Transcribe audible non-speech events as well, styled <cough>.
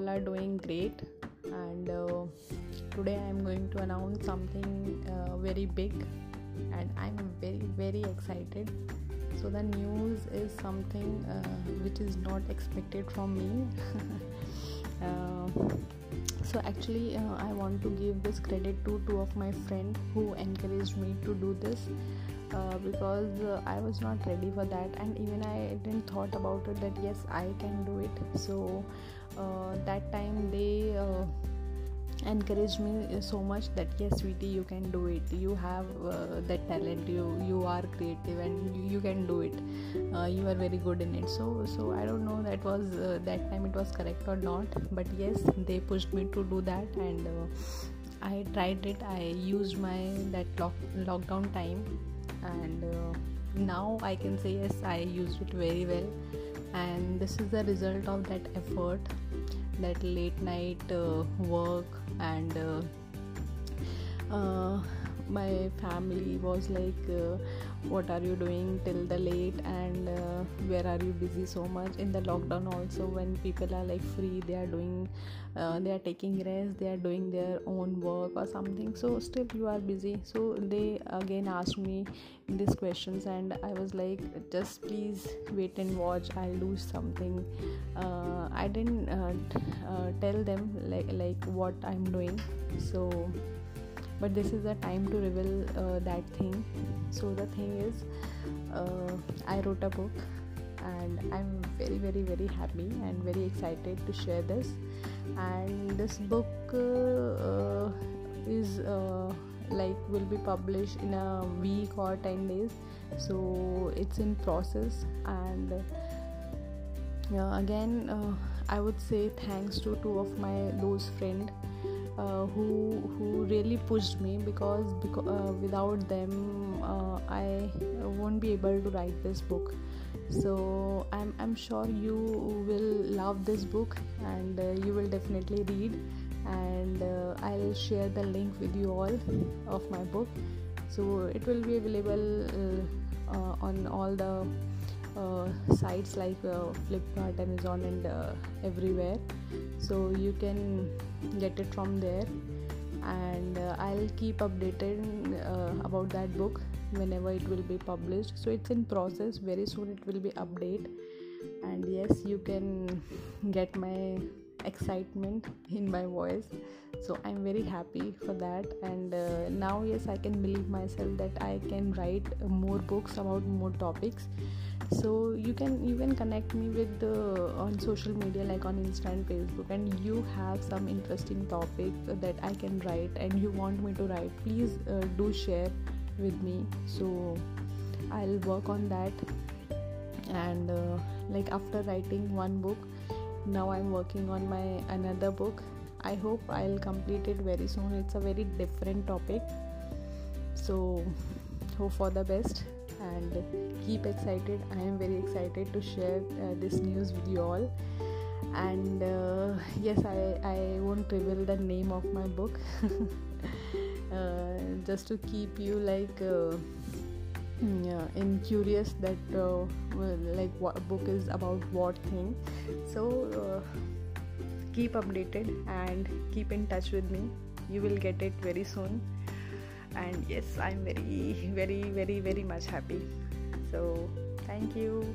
all are doing great. And uh, today i am going to announce something uh, very big. And i'm very very excited. So the news is something uh, which is not expected from me. <laughs> Uh, so actually uh, i want to give this credit to two of my friends who encouraged me to do this uh, because uh, I was not ready for that, and even I didn't thought about it that yes I can do it. So uh, that time they uh, encouraged me so much that yes sweetie you can do it. You have uh, that talent. You you are creative and you, you can do it. You are very good in it. So so i don't know that was that time it was correct or not but yes they pushed me to do that and i tried it. I used my that lock, lockdown time and uh, now i can say yes i used it very well. And this is the result of that effort that late night uh, work. And uh, uh, my family was like uh, what are you doing till the late and uh, where are you busy so much? In the lockdown also when people are like free they are doing uh, they are taking rest they are doing their own work or something. So still you are busy. So they again asked me these questions and i was like just please wait and watch. I'll do something. Uh, i didn't uh, uh, tell them like like what i'm doing. So but this is the time to reveal uh, that thing. So the thing is uh, i wrote a book and i'm very very very happy and very excited to share this. And this book uh, uh is uh, like will be published in a week or 10 days. So it's in process and again uh, i would say thanks to two of my those friends uh, who who really pushed me because, because uh, without them uh, I won't be able to write this book. So I'm I'm sure you will love this book and uh, you will definitely read. And uh, I'll share the link with you all of my book. So it will be available uh, on all the sites like Flipkart, Amazon, and everywhere. So you can get it from there. And uh, i'll keep updated uh, about that book whenever it will be published. So it's in process. Very soon it will be update. And yes you can get my excitement in my voice so i'm very happy for that. And uh, now yes i can believe myself that i can write more books about more topics. So you can even connect me with the on social media like on insta and facebook and you have some interesting topic that i can write and you want me to write please uh, do share with me. So i'll work on that. And uh, like after writing one book now i'm working on my another book i hope i'll complete it very soon. It's a very different topic. So hope for the best and keep excited. I am very excited to share uh, this news with you all. And uh, yes I, I won't reveal the name of my book. <laughs> Uh, just to keep you like uh, yeah, in curious that uh, like what book is about what thing. So uh, keep updated and keep in touch with me. You will get it very soon. And yes i'm very very very very much happy. So thank you.